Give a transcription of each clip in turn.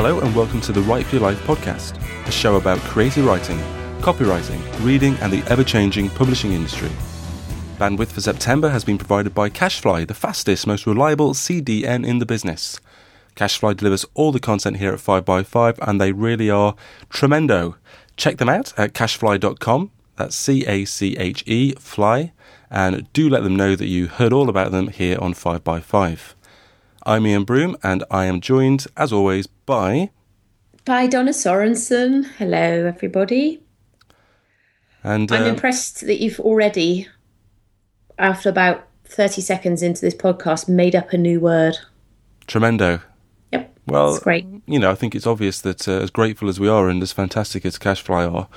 Hello and welcome to the Write for Your Life podcast, a show about creative writing, copywriting, reading, and the ever changing publishing industry. Bandwidth for September has been provided by Cashfly, the fastest, most reliable CDN in the business. Cashfly delivers all the content here at 5by5 and they really are tremendo. Check them out at cashfly.com. That's C A C H E, fly. And do let them know that you heard all about them here on 5by5. I'm Ian Broom and I am joined, as always, by. By Donna Sorensen. Hello, everybody. And I'm uh, impressed that you've already, after about 30 seconds into this podcast, made up a new word. tremendo. Yep. Well, It's great. you know, I think it's obvious that uh, as grateful as we are and as fantastic as Cashfly are,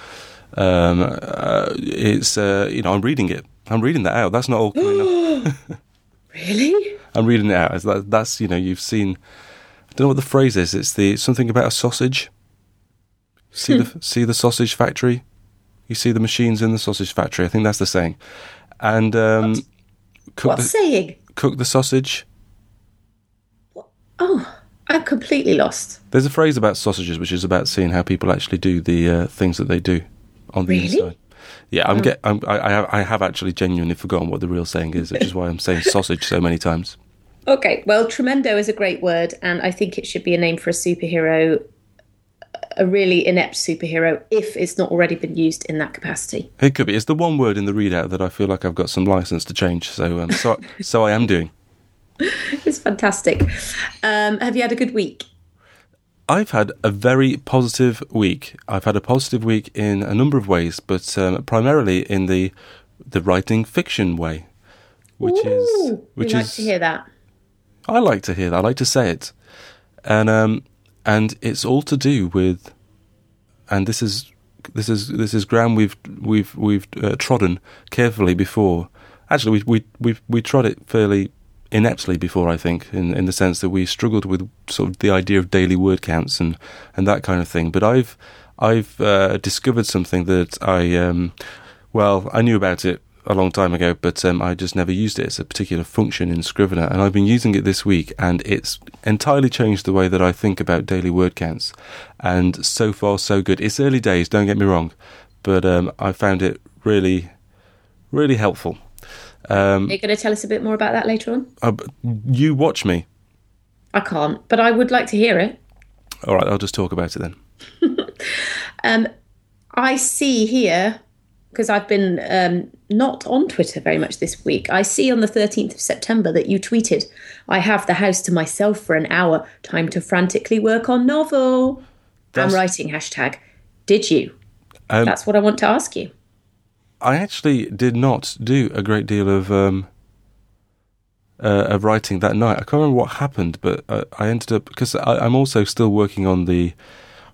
um, uh, it's uh, you know I'm reading it. I'm reading that out. That's not all coming up. Really? I'm reading it out. That, that's you know you've seen. I don't know what the phrase is. It's the something about a sausage. See the see the sausage factory. You see the machines in the sausage factory. I think that's the saying. And um, cook What's the saying? cook the sausage. Oh, I'm completely lost. There's a phrase about sausages, which is about seeing how people actually do the uh, things that they do on the Really? inside. Yeah, I'm get. I'm, I, I have. I have actually genuinely forgotten what the real saying is, which is why I'm saying sausage so many times. Okay, well, tremendo is a great word, and I think it should be a name for a superhero, a really inept superhero, if it's not already been used in that capacity. It could be. It's the one word in the readout that I feel like I've got some license to change. So, um, so, so I am doing. It's fantastic. Um, have you had a good week? I've had a very positive week. I've had a positive week in a number of ways, but um, primarily in the the writing fiction way, which is Ooh, which we like is to hear that. I like to hear that. I like to say it, and um, and it's all to do with, and this is this is this is ground we've we've we've uh, trodden carefully before. Actually, we we we we trod it fairly ineptly before. I think, in in the sense that we struggled with sort of the idea of daily word counts and and that kind of thing. But I've I've uh, discovered something that I um, well I knew about it a long time ago, but um, I just never used it. It's a particular function in Scrivener, and I've been using it this week, and it's entirely changed the way that I think about daily word counts. And so far, so good. It's early days, don't get me wrong, but um, I found it really, really helpful. Um, Are you going to tell us a bit more about that later on? I, you watch me. I can't, but I would like to hear it. All right, I'll just talk about it then. Um, I see here because I've been um, not on Twitter very much this week. I see on the 13th of September that you tweeted, "I have the house to myself for an hour. Time to frantically work on novel." That's- I'm writing hashtag. Did you? Um, That's what I want to ask you. I actually did not do a great deal of um, uh, of writing that night. I can't remember what happened, but uh, I ended up because I, I'm also still working on the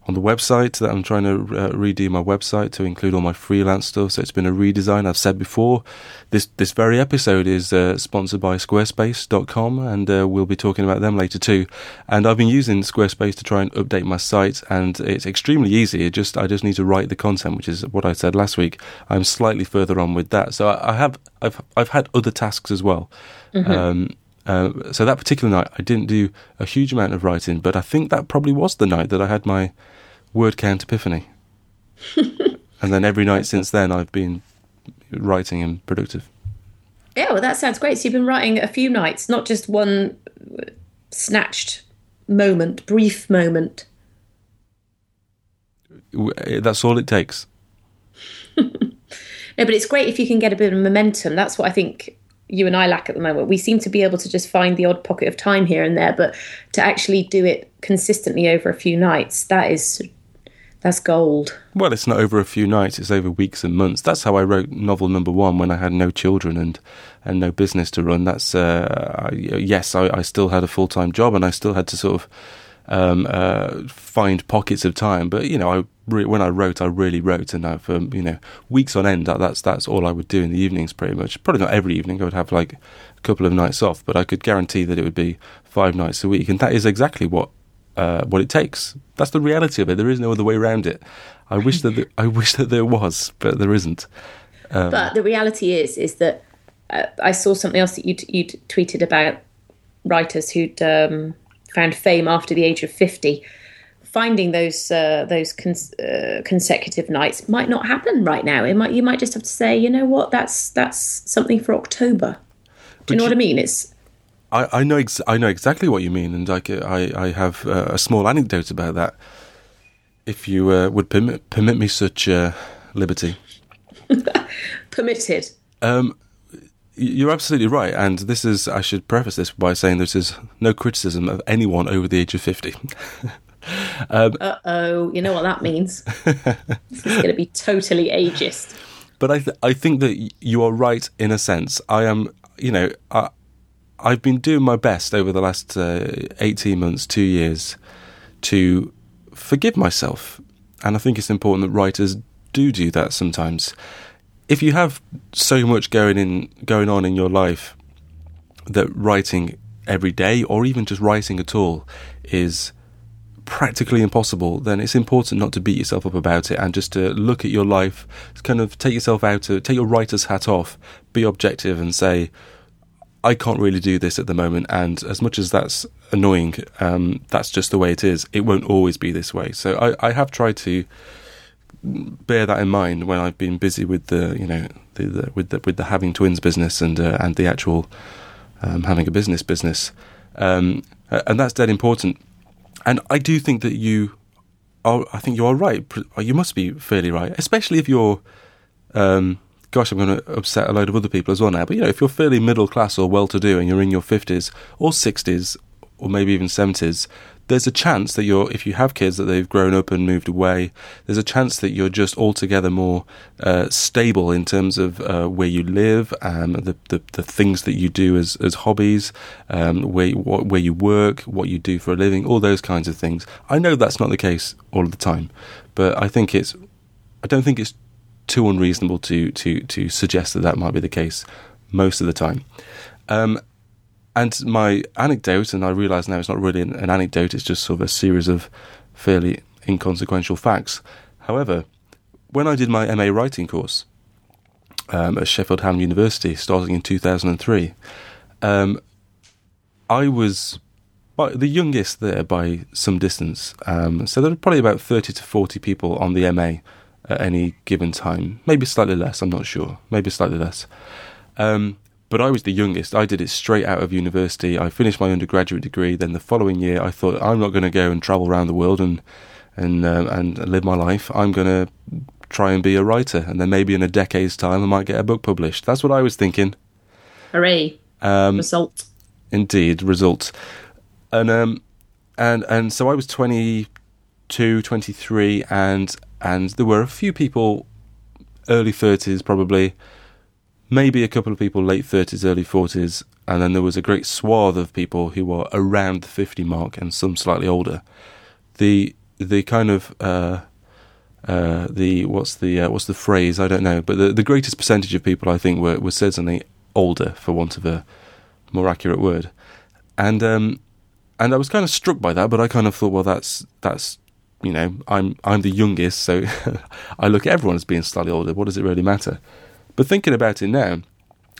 on the website that I'm trying to uh, redo my website to include all my freelance stuff. So it's been a redesign. I've said before, this this very episode is uh, sponsored by Squarespace.com, and uh, we'll be talking about them later too. And I've been using Squarespace to try and update my site, and it's extremely easy. It just I just need to write the content, which is what I said last week. I'm slightly further on with that, so I, I have I've I've had other tasks as well. Um, uh, so that particular night, I didn't do a huge amount of writing, but I think that probably was the night that I had my word count epiphany. and then every night since then, I've been writing and productive. Yeah, well, that sounds great. So you've been writing a few nights, not just one uh, snatched moment, brief moment. Eh, That's all it takes. No, but it's great if you can get a bit of momentum. That's what I think you and I lack at the moment. We seem to be able to just find the odd pocket of time here and there, but to actually do it consistently over a few nights, that is that's gold. Well, it's not over a few nights; it's over weeks and months. That's how I wrote novel number one when I had no children and and no business to run. That's uh, I, yes, I, I still had a full time job and I still had to sort of um, uh, find pockets of time. But you know, I re- when I wrote, I really wrote, and I've um, you know weeks on end. That, that's that's all I would do in the evenings, pretty much. Probably not every evening. I would have like a couple of nights off, but I could guarantee that it would be five nights a week, and that is exactly what uh, what it takes. That's the reality of it. There is no other way around it. I wish that there, I wish that there was, but there isn't. Um, But the reality is, is that uh, I saw something else that you you tweeted about writers who'd um, found fame after the age of fifty. finding those uh, those cons- uh, consecutive nights might not happen right now. It might you might just have to say, you know what, that's that's something for October. Do you know you- what I mean? It's I, I know ex- I know exactly what you mean, and I, I, I have uh, a small anecdote about that. If you uh, would permit permit me such uh, liberty. permitted. Um, you're absolutely right, and this is. I should preface this by saying this is no criticism of anyone over the age of fifty. Uh oh, you know what that means. this is going to be totally ageist. but I th- I think that you are right in a sense. I am, you know, I I've been doing my best over the last uh, eighteen months, two years, to forgive myself, and I think it's important that writers do do that sometimes. If you have so much going in going on in your life that writing every day or even just writing at all is practically impossible, then it's important not to beat yourself up about it and just to look at your life, kind of take yourself out, to take your writer's hat off, be objective, and say, I can't really do this at the moment. And as much as that's annoying, um, that's just the way it is. It won't always be this way. So I, I have tried to bear that in mind when I've been busy with the, you know, the, the with the with the having twins business and uh, and the actual um, having a business business, um, and that's dead important. And I do think that you are. I think you are right. You must be fairly right, especially if you're. Um, gosh, I'm going to upset a load of other people as well now. But you know, if you're fairly middle class or well-to-do and you're in your fifties or sixties or maybe even seventies, there's a chance that you're. If you have kids that they've grown up and moved away, there's a chance that you're just altogether more uh, stable in terms of uh, where you live, um, the, the the things that you do as as hobbies, um, where what, where you work, what you do for a living, all those kinds of things. I know that's not the case all of the time, but I think it's. I don't think it's too unreasonable to to to suggest that that might be the case most of the time. Um, and my anecdote, and I realise now it's not really an, an anecdote; it's just sort of a series of fairly inconsequential facts. However, when I did my MA writing course um, at Sheffield Hallam University, starting in 2003, um, I was by the youngest there by some distance. Um, so there were probably about 30 to 40 people on the MA at any given time. Maybe slightly less, I'm not sure. Maybe slightly less. Um, but I was the youngest. I did it straight out of university. I finished my undergraduate degree. Then the following year, I thought I'm not going to go and travel around the world and and uh, and live my life. I'm going to try and be a writer, and then maybe in a decade's time, I might get a book published. That's what I was thinking. Hooray! Um, Result. indeed results and um and and so i was 22 23 and and there were a few people early 30s probably maybe a couple of people late 30s early 40s and then there was a great swath of people who were around the 50 mark and some slightly older the the kind of uh uh, the what's the uh, what's the phrase? I don't know, but the, the greatest percentage of people I think were, were certainly older, for want of a more accurate word, and um, and I was kind of struck by that. But I kind of thought, well, that's that's you know, I'm I'm the youngest, so I look at everyone as being slightly older. What does it really matter? But thinking about it now,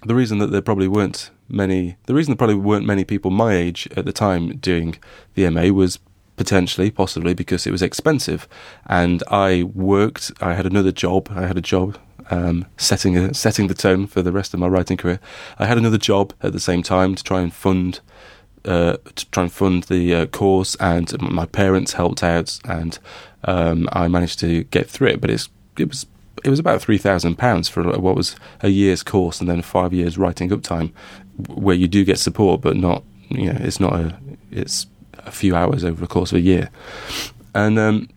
the reason that there probably weren't many, the reason there probably weren't many people my age at the time doing the MA was potentially, possibly because it was expensive, and I worked. I had another job. I had a job um, setting a, setting the tone for the rest of my writing career. I had another job at the same time to try and fund uh, to try and fund the uh, course, and my parents helped out, and um, I managed to get through it. But it's it was it was about three thousand pounds for what was a year's course, and then five years writing up time, where you do get support, but not you know it's not a it's a few hours over the course of a year, and um,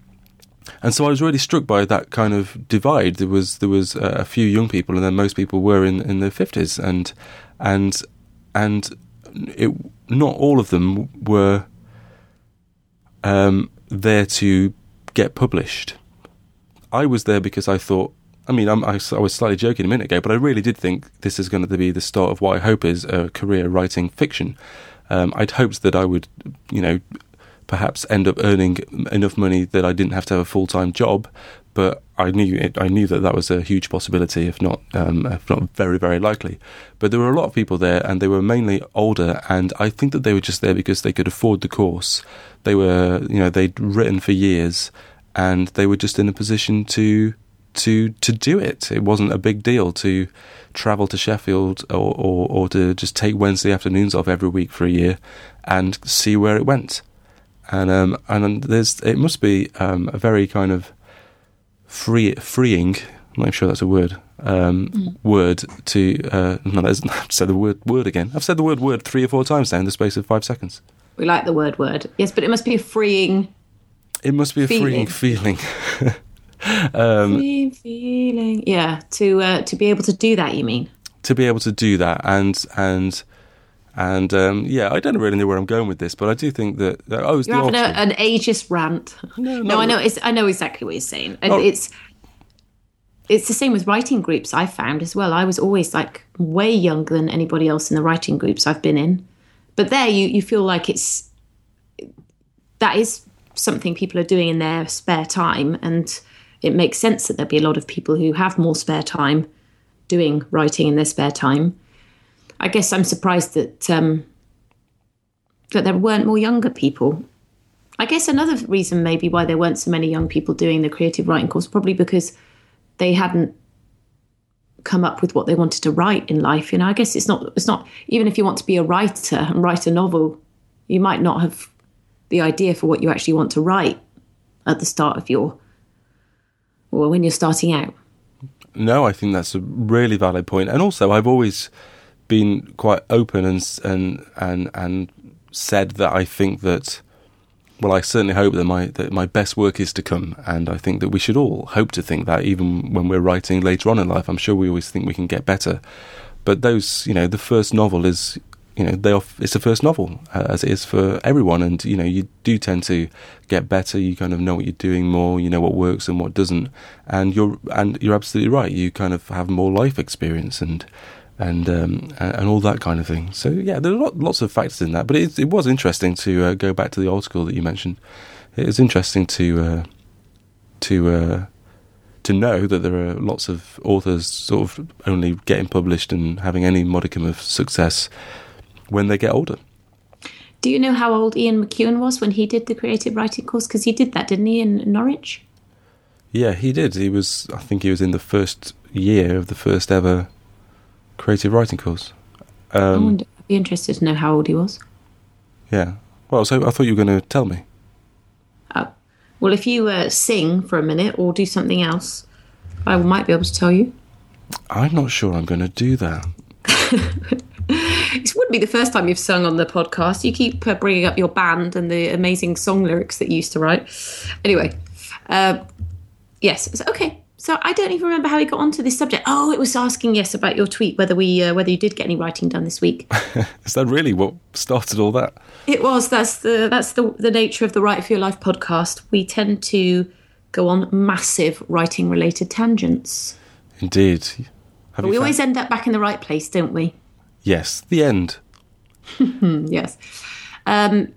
and so I was really struck by that kind of divide. There was there was uh, a few young people, and then most people were in, in their fifties, and and and it not all of them were um, there to get published. I was there because I thought. I mean, I'm, I, was slightly joking a minute ago, but I really did think this is going to be the start of what I hope is a career writing fiction. Um, I'd hoped that I would, you know, perhaps end up earning enough money that I didn't have to have a full time job. But I knew it, I knew that that was a huge possibility, if not um, if not very very likely. But there were a lot of people there, and they were mainly older, and I think that they were just there because they could afford the course. They were you know they'd written for years, and they were just in a position to to to do it. It wasn't a big deal to travel to Sheffield or, or, or to just take Wednesday afternoons off every week for a year and see where it went. And um, and there's it must be um, a very kind of free freeing. I'm not sure that's a word. Um, mm. Word to uh, no, I've said the word word again. I've said the word word three or four times now in the space of five seconds. We like the word word. Yes, but it must be a freeing. It must be a feeling. freeing feeling. um, Free feeling, yeah. To uh, to be able to do that, you mean? To be able to do that, and and and um, yeah, I don't really know where I'm going with this, but I do think that uh, oh, you're having a, an ageist rant. No, no, I know. It's, I know exactly what you're saying. And it's it's the same with writing groups. I found as well. I was always like way younger than anybody else in the writing groups I've been in, but there you you feel like it's that is something people are doing in their spare time, and it makes sense that there'll be a lot of people who have more spare time doing writing in their spare time. I guess I'm surprised that um, that there weren't more younger people. I guess another reason maybe why there weren't so many young people doing the creative writing course probably because they hadn't come up with what they wanted to write in life. You know, I guess it's not it's not even if you want to be a writer and write a novel, you might not have the idea for what you actually want to write at the start of your or when you're starting out. No, I think that's a really valid point. And also, I've always been quite open and and and and said that I think that. Well, I certainly hope that my that my best work is to come, and I think that we should all hope to think that, even when we're writing later on in life. I'm sure we always think we can get better, but those, you know, the first novel is you know they off, it's the first novel uh, as it is for everyone. And you know you do tend to get better. You kind of know what you're doing more. You know what works and what doesn't. And you're and you're absolutely right. You kind of have more life experience and and um, and, all that kind of thing. So yeah there are lot, lots of factors in that. But it, it was interesting to uh, go back to the old school that you mentioned. It was interesting to uh, to uh, to know that there are lots of authors sort of only getting published and having any modicum of success when they get older. Do you know how old Ian McEwan was when he did the creative writing course? Because he did that, didn't he, in Norwich? Yeah, he did. He was, I think, he was in the first year of the first ever creative writing course. Um, I I'd be interested to know how old he was. Yeah. Well, so I thought you were going to tell me. Oh. Well, if you uh, sing for a minute or do something else, I might be able to tell you. I'm not sure I'm going to do that. it wouldn't be the first time you've sung on the podcast. You keep uh, bringing up your band and the amazing song lyrics that you used to write. Anyway, uh, yes, so, okay. So I don't even remember how we got onto this subject. Oh, it was asking yes about your tweet whether we uh, whether you did get any writing done this week. Is that really what started all that? It was. That's the that's the the nature of the Write for Your Life podcast. We tend to go on massive writing related tangents. Indeed. Have we always end up back in the right place, don't we? Yes, the end. yes. Um,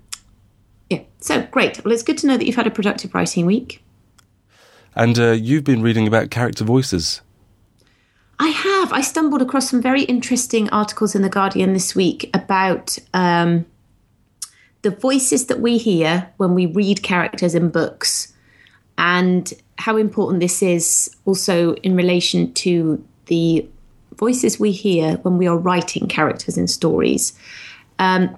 yeah, so great. Well, it's good to know that you've had a productive writing week. And uh, you've been reading about character voices. I have. I stumbled across some very interesting articles in The Guardian this week about um, the voices that we hear when we read characters in books and how important this is also in relation to the voices we hear when we are writing characters in stories. Um,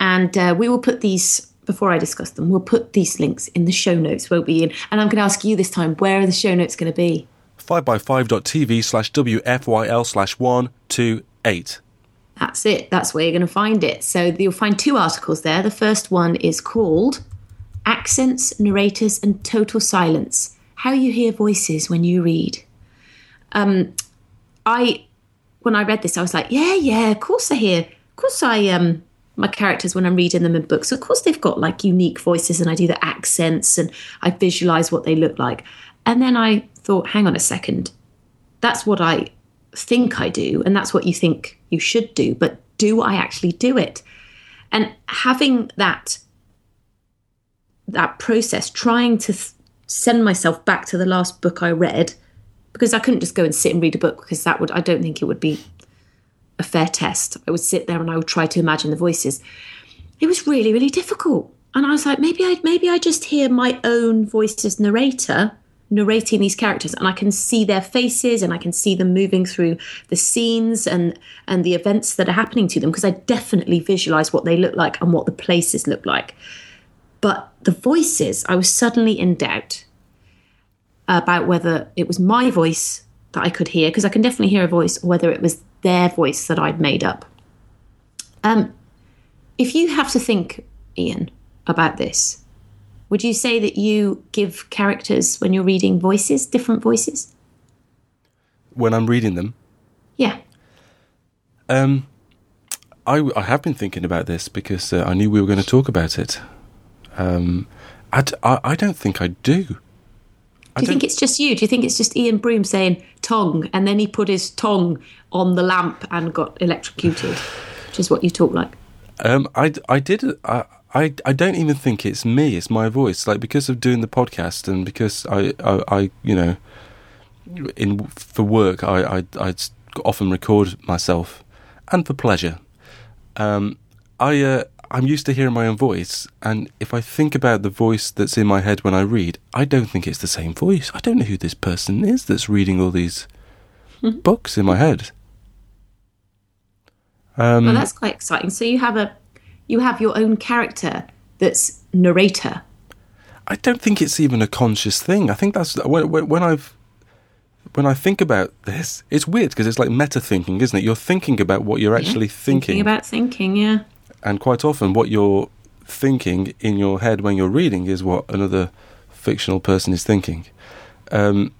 and uh, we will put these, before I discuss them, we'll put these links in the show notes, won't we? And I'm going to ask you this time, where are the show notes going to be? 5by5.tv slash WFYL slash 128. That's it. That's where you're going to find it. So you'll find two articles there. The first one is called Accents, Narrators, and Total Silence How You Hear Voices When You Read. Um, I when I read this, I was like, yeah, yeah, of course I hear, of course I um my characters when I'm reading them in books. Of course they've got like unique voices, and I do the accents and I visualize what they look like. And then I thought, hang on a second, that's what I think I do, and that's what you think you should do, but do I actually do it? And having that that process, trying to th- send myself back to the last book I read because I couldn't just go and sit and read a book because that would I don't think it would be a fair test. I would sit there and I would try to imagine the voices. It was really really difficult, and I was like, maybe I maybe I just hear my own voice as narrator narrating these characters and I can see their faces and I can see them moving through the scenes and and the events that are happening to them because I definitely visualize what they look like and what the places look like. But the voices, I was suddenly in doubt about whether it was my voice that I could hear because I can definitely hear a voice or whether it was their voice that I'd made up. Um if you have to think Ian about this, would you say that you give characters when you're reading voices, different voices? When I'm reading them, Yeah. um, I, I have been thinking about this because uh, I knew we were going to talk about it. Um, I, d- I, I don't think I do. Do you think it's just you? Do you think it's just Ian Broom saying tongue and then he put his tongue on the lamp and got electrocuted? Which is what you talk like. Um, I, I did. I, I, I don't even think it's me. It's my voice. Like because of doing the podcast and because I, I, I you know, in for work, I, I, I often record myself, and for pleasure. Um, I, uh, I'm used to hearing my own voice, and if I think about the voice that's in my head when I read, I don't think it's the same voice. I don't know who this person is that's reading all these books in my head. Um, Well, that's quite exciting. So you have a, you have your own character that's narrator. I don't think it's even a conscious thing. I think that's when, when, I've when I think about this, it's weird because it's like meta thinking, isn't it? You're thinking about what you're actually thinking, Thinking about thinking, yeah. And quite often what you're thinking in your head when you're reading is what another fictional person is thinking. Um,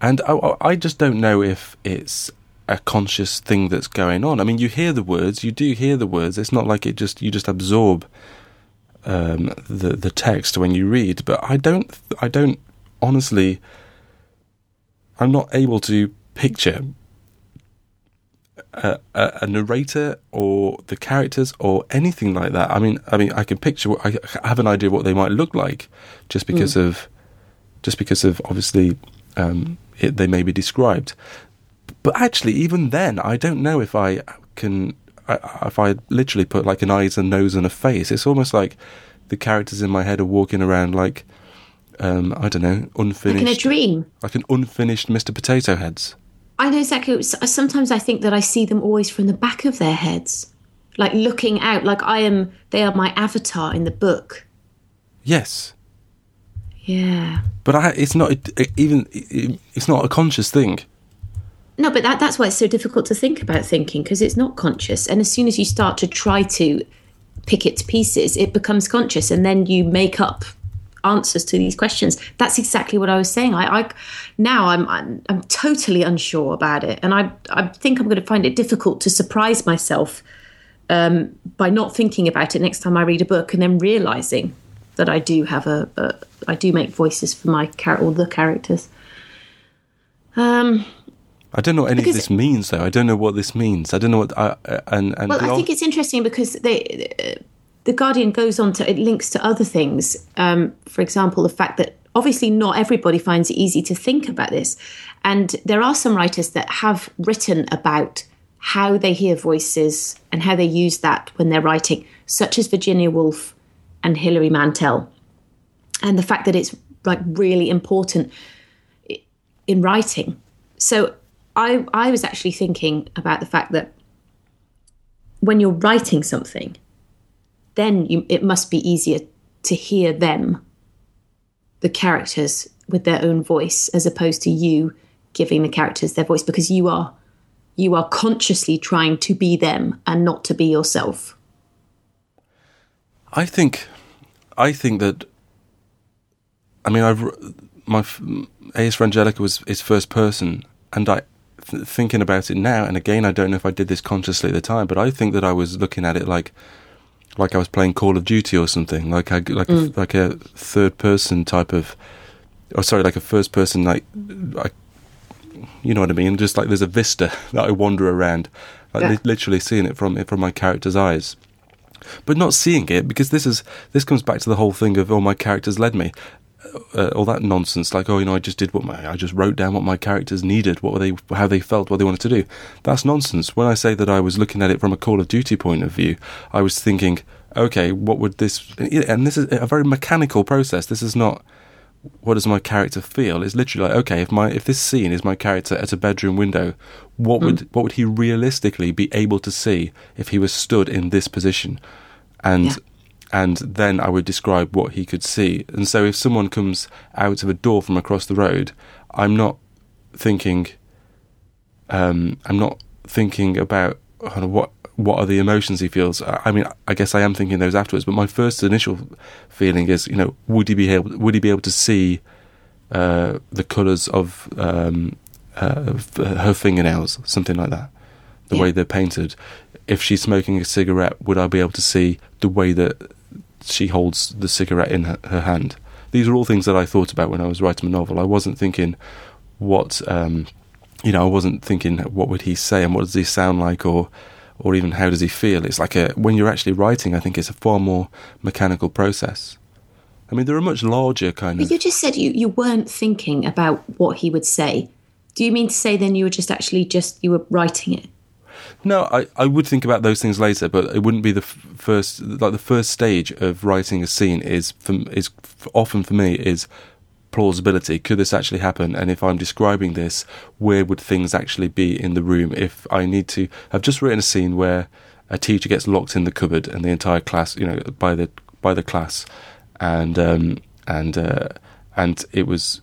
and I, I- just don't know if it's a conscious thing that's going on. I mean, you hear the words, you do hear the words. It's not like it just you just absorb um, the the text when you read. But I don't, I don't honestly, I'm not able to picture a, a, narrator or the characters or anything like that. I mean, I mean, I can picture. What, I have an idea what they might look like, just because of, just because of obviously, um, it, they may be described. But actually, even then, I don't know if I can. I, if I literally put like an eyes, a nose, and a face, it's almost like the characters in my head are walking around like, um, I don't know, unfinished. Like in a dream. like an unfinished Mr. Potato Heads. I know exactly. Sometimes I think that I see them always from the back of their heads, like looking out. Like I am. They are my avatar in the book. Yes, Yeah. but I, it's not even. It's not a conscious thing. No, but that, that's why it's so difficult to think about thinking because it's not conscious. And as soon as you start to try to pick it to pieces, it becomes conscious, and then you make up answers to these questions. That's exactly what I was saying. I, I now I'm, I'm I'm totally unsure about it, and I I think I'm going to find it difficult to surprise myself um, by not thinking about it next time I read a book, and then realizing that I do have a, a I do make voices for my char- or the characters. Um. I don't know what any Because- of this means, though. I don't know what this means. I don't know what. I, uh, and and Well, I think it's interesting because they, uh, the Guardian goes on to it links to other things. Um, for example, the fact that obviously not everybody finds it easy to think about this, and there are some writers that have written about how they hear voices and how they use that when they're writing, such as Virginia Woolf and Hilary Mantel, and the fact that it's like really important in writing. So I I was actually thinking about the fact that when you're writing something, then you, it must be easier to hear them, the characters, with their own voice, as opposed to you giving the characters their voice, because you are you are consciously trying to be them and not to be yourself. I think, I think that. I mean, I've my A.S. Was is first person, and I thinking about it now, and again, I don't know if I did this consciously at the time, but I think that I was looking at it like, like I was playing Call of Duty or something, like I like a, mm. like a third person type of, or sorry, like a first person like, I, you know what I mean? Just like there's a vista that I wander around, like Yeah. li- literally seeing it from from my character's eyes but not seeing it because this is this comes back to the whole thing of oh my characters led me uh, all that nonsense, like oh, you know, I just did what my I just wrote down what my characters needed, what were they how they felt, what they wanted to do. That's nonsense. When I say that I was looking at it from a Call of Duty point of view, I was thinking, okay, what would this? And this is a very mechanical process. This is not what does my character feel? It's literally like, okay, if my if this scene is my character at a bedroom window, what mm. would what would he realistically be able to see if he was stood in this position? And yeah. And then I would describe what he could see. And so if someone comes out of a door from across the road, I'm not thinking um, I'm not thinking about what what are the emotions he feels? I mean, I guess I am thinking those afterwards, but my first initial feeling is, you know, would he be able would he be able to see uh, the colours of, um, uh, her fingernails, something like that, the yeah. way they're painted? If she's smoking a cigarette, would I be able to see the way that she holds the cigarette in her, her hand? These are all things that I thought about when I was writing a novel. I wasn't thinking what. Um, you know, I wasn't thinking what would he say and what does he sound like or or even how does he feel. It's like a when you're actually writing, I think it's a far more mechanical process. I mean, there are much larger kind but of. You just said you, you weren't thinking about what he would say. Do you mean to say then you were just actually just you were writing it? No, I, I would think about those things later, but it wouldn't be the f- first. Like the first stage of writing a scene is from is often for me is plausibility. Could this actually happen? And if I'm describing this, where would things actually be in the room? If I need to, I've just written a scene where a teacher gets locked in the cupboard and the entire class, you know, by the by the class, and um, and uh, and it was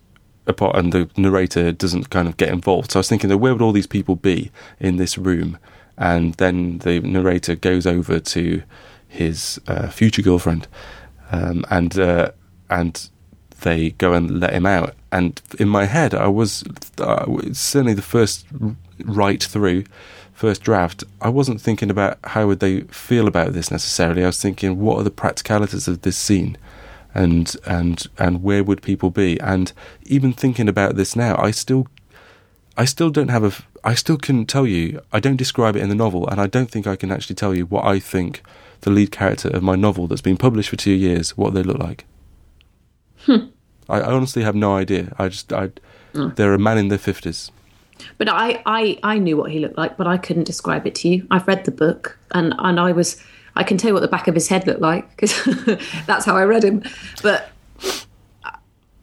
apart, and the narrator doesn't kind of get involved. So I was thinking, where would all these people be in this room? And then the narrator goes over to his uh, future girlfriend, um, and uh, and they go and let him out. And in my head, I was uh, certainly the first write through, first draft. I wasn't thinking about how would they feel about this necessarily. I was thinking, what are the practicalities of this scene, and and and where would people be? And even thinking about this now, I still, I still don't have a. I still couldn't tell you. I don't describe it in the novel, and I don't think I can actually tell you what I think the lead character of my novel that's been published for two years, what they look like. Hmm. I, honestly have no idea. I just, I, mm. they're a man in their fifties. But I, I, I knew what he looked like, but I couldn't describe it to you. I've read the book, and and I was, I can tell you what the back of his head looked like because that's how I read him. But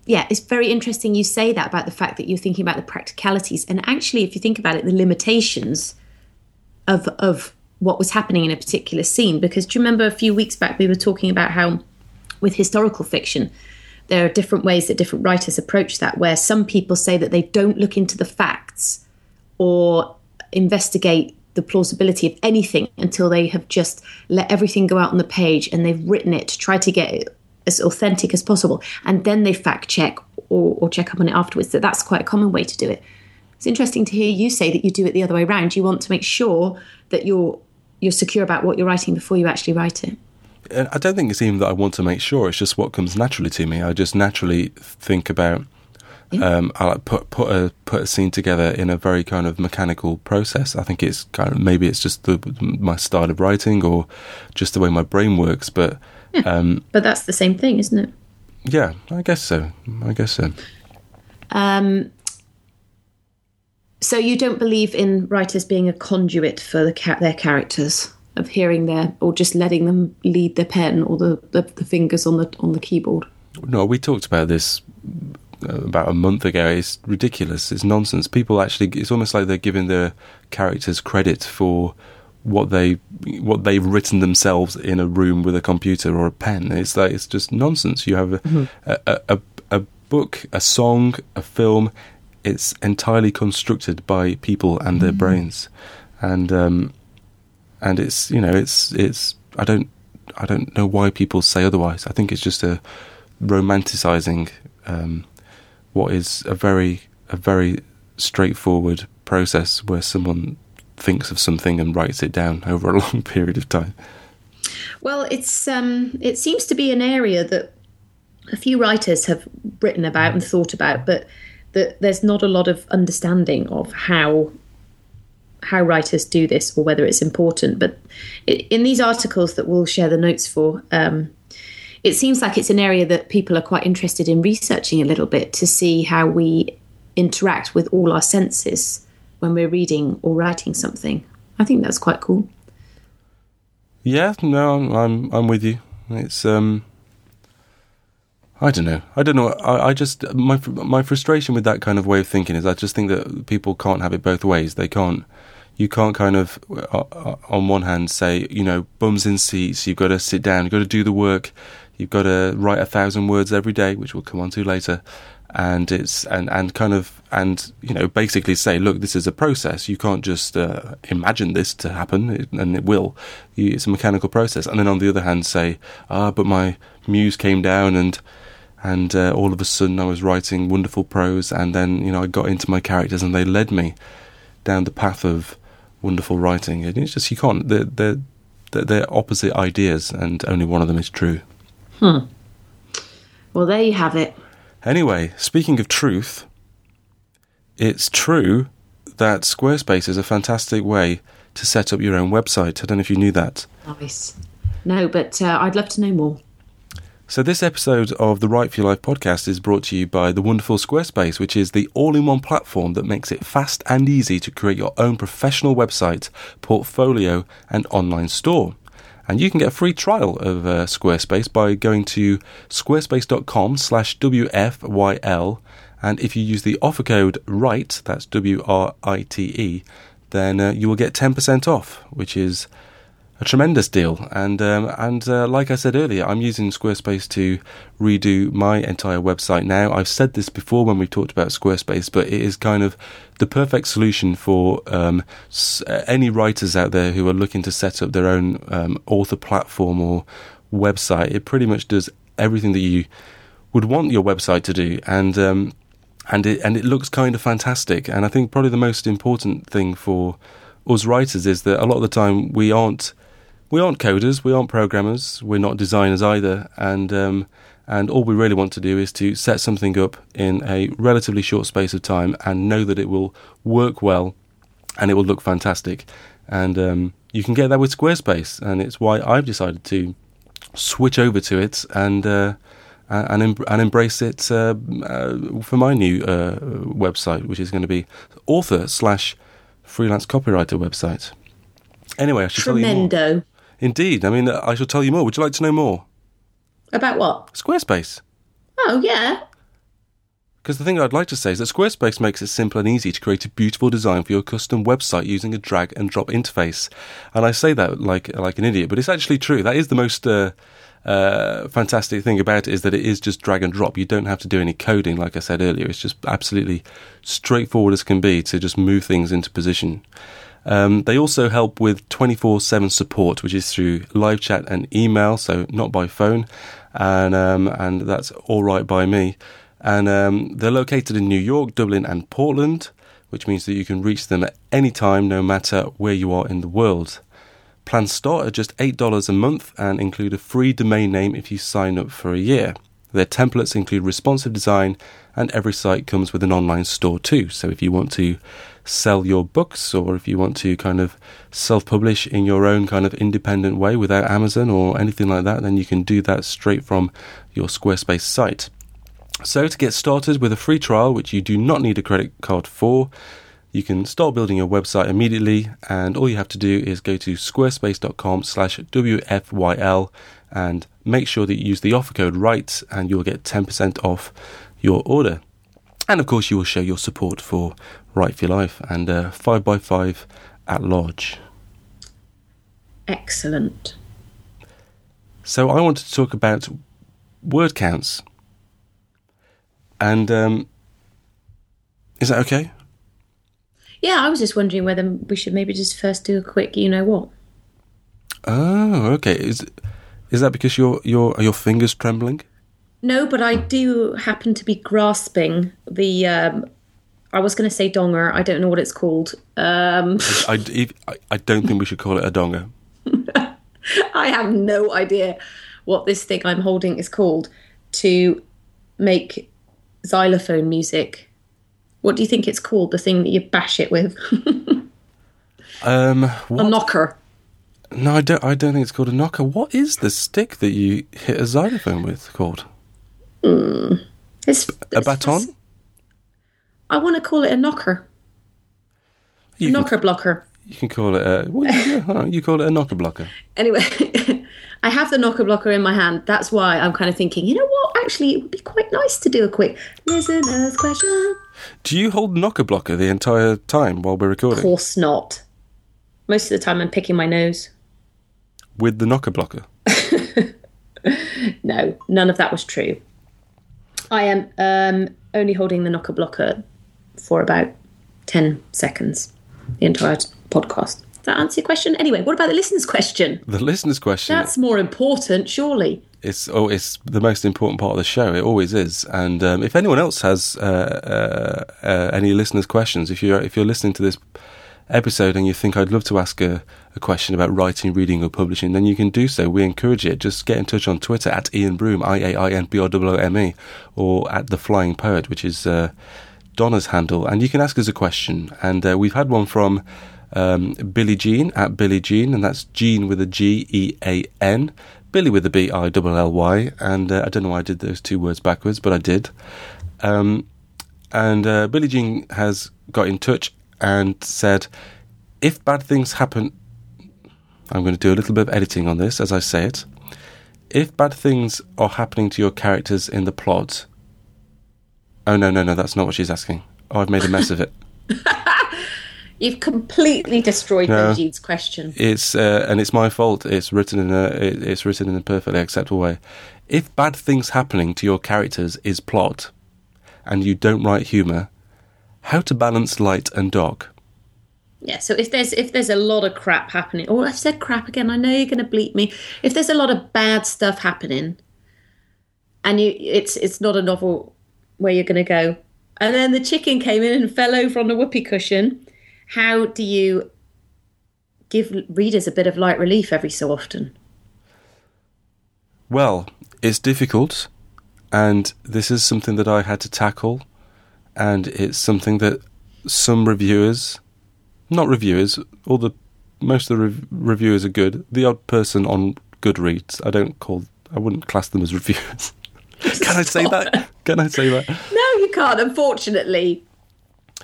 yeah, it's very interesting you say that about the fact that you're thinking about the practicalities, and actually, if you think about it, the limitations of of what was happening in a particular scene. Because do you remember a few weeks back we were talking about how with historical fiction there are different ways that different writers approach that, where some people say that they don't look into the facts or investigate the plausibility of anything until they have just let everything go out on the page and they've written it to try to get it as authentic as possible. And then they fact check or, or check up on it afterwards. That that's quite a common way to do it. It's interesting to hear you say that you do it the other way around. You want to make sure that you're you're secure about what you're writing before you actually write it. I don't think it's even that I want to make sure. It's just what comes naturally to me. I just naturally think about. Yeah. Um, I like put put a put a scene together in a very kind of mechanical process. I think it's kind of maybe it's just the my style of writing or just the way my brain works. But yeah. um, but that's the same thing, isn't it? Yeah, I guess so. I guess so. Um, so you don't believe in writers being a conduit for the ca- their characters? of hearing their or just letting them lead the pen or the, the, the fingers on the on the keyboard. No, we talked about this about a month ago. It's ridiculous. It's nonsense. People actually, it's almost like they're giving their characters credit for what they what they've written themselves in a room with a computer or a pen. It's like it's just nonsense. You have a, mm-hmm. a, a, a book, a song, a film. It's entirely constructed by people and their mm-hmm. brains, and um, and it's you know it's it's I don't I don't know why people say otherwise. I think it's just a romanticizing um, what is a very a very straightforward process where someone thinks of something and writes it down over a long period of time. Well, it's um, it seems to be an area that a few writers have written about and thought about, but that there's not a lot of understanding of how how writers do this or whether it's important. But in these articles that we'll share the notes for, um, it seems like it's an area that people are quite interested in researching a little bit to see how we interact with all our senses when we're reading or writing something. I think that's quite cool. Yeah, no, I'm I'm, I'm with you. It's um, I don't know. I don't know. I, I just my my frustration with that kind of way of thinking is I just think that people can't have it both ways. They can't. You can't kind of uh, uh, on one hand say you know bums in seats. You've got to sit down. You've got to do the work. You've got to write a thousand words every day, which we'll come on to later. And it's and and kind of and you know basically say look this is a process. You can't just uh, imagine this to happen. And it will. It's a mechanical process. And then on the other hand say ah but my muse came down and and uh, all of a sudden I was writing wonderful prose and then you know I got into my characters and they led me down the path of wonderful writing. And it's just you can't they're they're, they're opposite ideas and only one of them is true hmm well there you have it Anyway, speaking of truth, it's true that Squarespace is a fantastic way to set up your own website. I don't know if you knew that. Nice. No, but uh, I'd love to know more. So, this episode of the Write for Your Life podcast is brought to you by the wonderful Squarespace, which is the all in one platform that makes it fast and easy to create your own professional website, portfolio, and online store. And you can get a free trial of uh, Squarespace by going to squarespace.com slash WFYL. And if you use the offer code WRITE, that's W R I T E, then uh, you will get 10% off, which is a tremendous deal. And um, and uh, like I said earlier, I'm using Squarespace to redo my entire website now. I've said this before when we talked about Squarespace, but it is kind of the perfect solution for um, any writers out there who are looking to set up their own um, author platform or website. It pretty much does everything that you would want your website to do, and um, and it and it looks kind of fantastic. And I think probably the most important thing for us writers is that a lot of the time we aren't we aren't coders, we aren't programmers, we're not designers either, and um, and all we really want to do is to set something up in a relatively short space of time and know that it will work well and it will look fantastic. And um, you can get that with Squarespace, and it's why I've decided to switch over to it and uh, and and embrace it uh, uh, for my new uh, website, which is going to be author slash freelance copywriter website. Anyway, I should Tremendo. tell you more. Indeed. I mean, I shall tell you more. Would you like to know more? About what? Squarespace. Oh, yeah. Because the thing I'd like to say is that Squarespace makes it simple and easy to create a beautiful design for your custom website using a drag and drop interface. And I say that like like an idiot, but it's actually true. That is the most uh, uh, fantastic thing about it is that it is just drag and drop. You don't have to do any coding, like I said earlier. It's just absolutely straightforward as can be to just move things into position. Um, they also help with 24 7 support, which is through live chat and email, so not by phone. And, um, and that's all right by me. And um, they're located in New York, Dublin, and Portland, which means that you can reach them at any time, no matter where you are in the world. Plans start at just $8 a month and include a free domain name if you sign up for a year. Their templates include responsive design, and every site comes with an online store too. So if you want to sell your books or if you want to kind of self publish in your own kind of independent way without Amazon or anything like that, then you can do that straight from your Squarespace site. So, to get started with a free trial, which you do not need a credit card for, you can start building your website immediately and all you have to do is go to squarespace.com slash wfyl and make sure that you use the offer code WRITE and you'll get 10% off your order and of course, you will show your support for Write for Your Life and uh, 5by5 at large. Excellent. So, I wanted to talk about word counts. And um, is that okay? Yeah, I was just wondering whether we should maybe just first do a quick, you know what? Oh, okay. Is is that because your your are your fingers trembling? No, but I do happen to be grasping the. Um, I was going to say donger. I don't know what it's called. Um, I, I, I don't think we should call it a donger. I have no idea what this thing I'm holding is called to make xylophone music. What do you think it's called? The thing that you bash it with? um, a knocker. No, I don't. I don't think it's called a knocker. What is the stick that you hit a xylophone with called? It's, A baton? I want to call it a knocker. You can, knocker blocker. you can call it a. All right, you call it a knocker blocker. Anyway, I have the knocker blocker in my hand. That's why I'm kind of thinking, you know what? Actually, it would be quite nice to do a quick listener's question. Do you hold knocker blocker the entire time while we're recording? Of course not. Most of the time, I'm picking my nose. with the knocker blocker? No, none of that was true. I am um, only holding the knocker blocker for about 10 seconds, the entire podcast. Does that answer your question? Anyway, what about the listener's question? The listener's question. That's more important, surely. it's oh, it's the most important part of the show. It always is. And um, if anyone else has uh, uh, uh, any listeners' questions, if you're if you're listening to this episode and you think I'd love to ask a, a question about writing, reading, or publishing, then you can do so. We encourage it. Just get in touch on Twitter at Iain Broome, I A I N B R O O M E, or at the Flying Poet, which is uh, Donna's handle, and you can ask us a question. And uh, we've had one from um, Billy Jean at Billy Jean, and that's Jean with a G E A N. Billy with a B I L L Y, and uh, I don't know why I did those two words backwards, but I did. Um, and uh, Billie Jean has got in touch and said, if bad things happen, I'm going to do a little bit of editing on this as I say it. If bad things are happening to your characters in the plot, oh no, no, no, that's not what she's asking. Oh, I've made a mess of it. You've completely destroyed No. Benji's question. It's uh, and it's my fault. It's written in a it, it's written in a perfectly acceptable way. If bad things happening to your characters is plot, and you don't write humour, how to balance light and dark? Yeah, so if there's if there's a lot of crap happening, oh, I've said crap again. I know you're going to bleep me. If there's a lot of bad stuff happening, and you, it's it's not a novel where you're going to go, and then the chicken came in and fell over on the whoopee cushion. How do you give readers a bit of light relief every so often? Well, it's difficult, and this is something that I had to tackle, and it's something that some reviewers, not reviewers, all the most of the rev- reviewers are good. The odd person on Goodreads, I don't call, I wouldn't class them as reviewers. Can I say that? Can I say that? No, you can't. Unfortunately,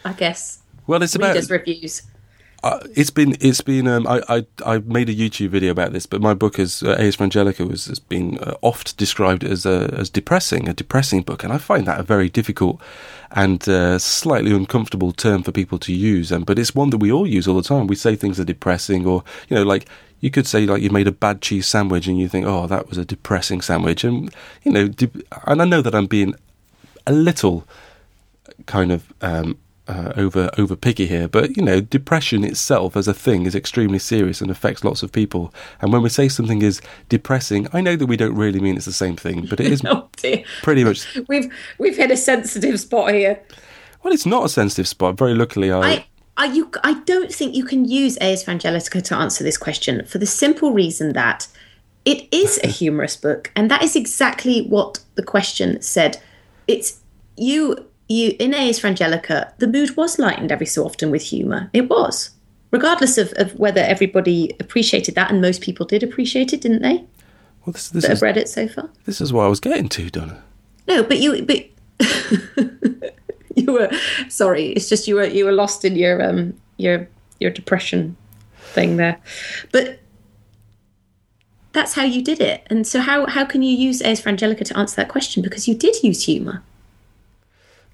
I guess Well, it's about readers' reviews. Uh, it's been it's been um, I, I I made a YouTube video about this, but my book is uh, A is for Angelica was has been uh, oft described as a, as depressing, a depressing book, and I find that a very difficult and uh, slightly uncomfortable term for people to use. And but it's one that we all use all the time. We say things are depressing, or you know, like you could say like you made a bad cheese sandwich, and you think, oh, that was a depressing sandwich, and you know, and I know that I'm being a little kind of um, uh, over over picky here, but you know, depression itself as a thing is extremely serious and affects lots of people. And when we say something is depressing, I know that we don't really mean it's the same thing, but it is Oh pretty much. we've we've hit a sensitive spot here. Well, it's not a sensitive spot. Very luckily, I. I, I, you, I don't think you can use A is for Angelica to answer this question for the simple reason that it is a humorous book, and that is exactly what the question said. It's you, you in A is for Angelica, the mood was lightened every so often with humour. It was, regardless of, of whether everybody appreciated that, and most people did appreciate it, didn't they? well, this, this That is have read it so far. this is what I was getting to, Donna. No, but you, but you were sorry. It's just you were you were lost in your um your your depression thing there, but that's how you did it. And so how how can you use A is for Angelica to answer that question? Because you did use humour.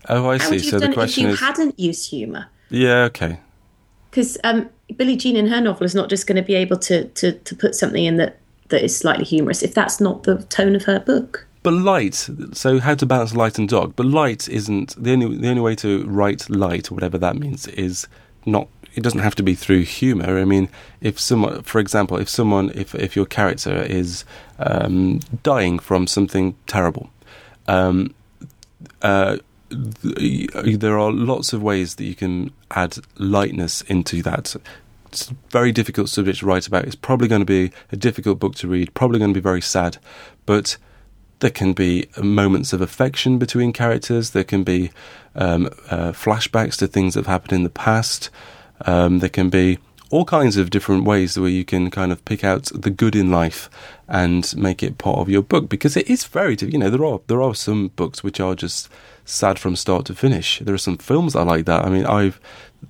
Oh, I see. you So the it if you is, hadn't used humour? yeah, okay. Because um, Billie Jean in her novel is not just going to be able to, to to put something in that that is slightly humorous if that's not the tone of her book. But light, so how to balance light and dark. But light isn't the only the only way to write light, or whatever that means, is not. It doesn't have to be through humor. I mean, if someone, for example, if someone, if if your character is um, dying from something terrible, um, uh, th- there are lots of ways that you can add lightness into that. It's a very difficult subject to write about. It's probably going to be a difficult book to read. Probably going to be very sad, but there can be moments of affection between characters. There can be um, uh, flashbacks to things that have happened in the past. Um, there can be all kinds of different ways where you can kind of pick out the good in life and make it part of your book because it is very you know there are there are some books which are just sad from start to finish there are some films I like that I mean I've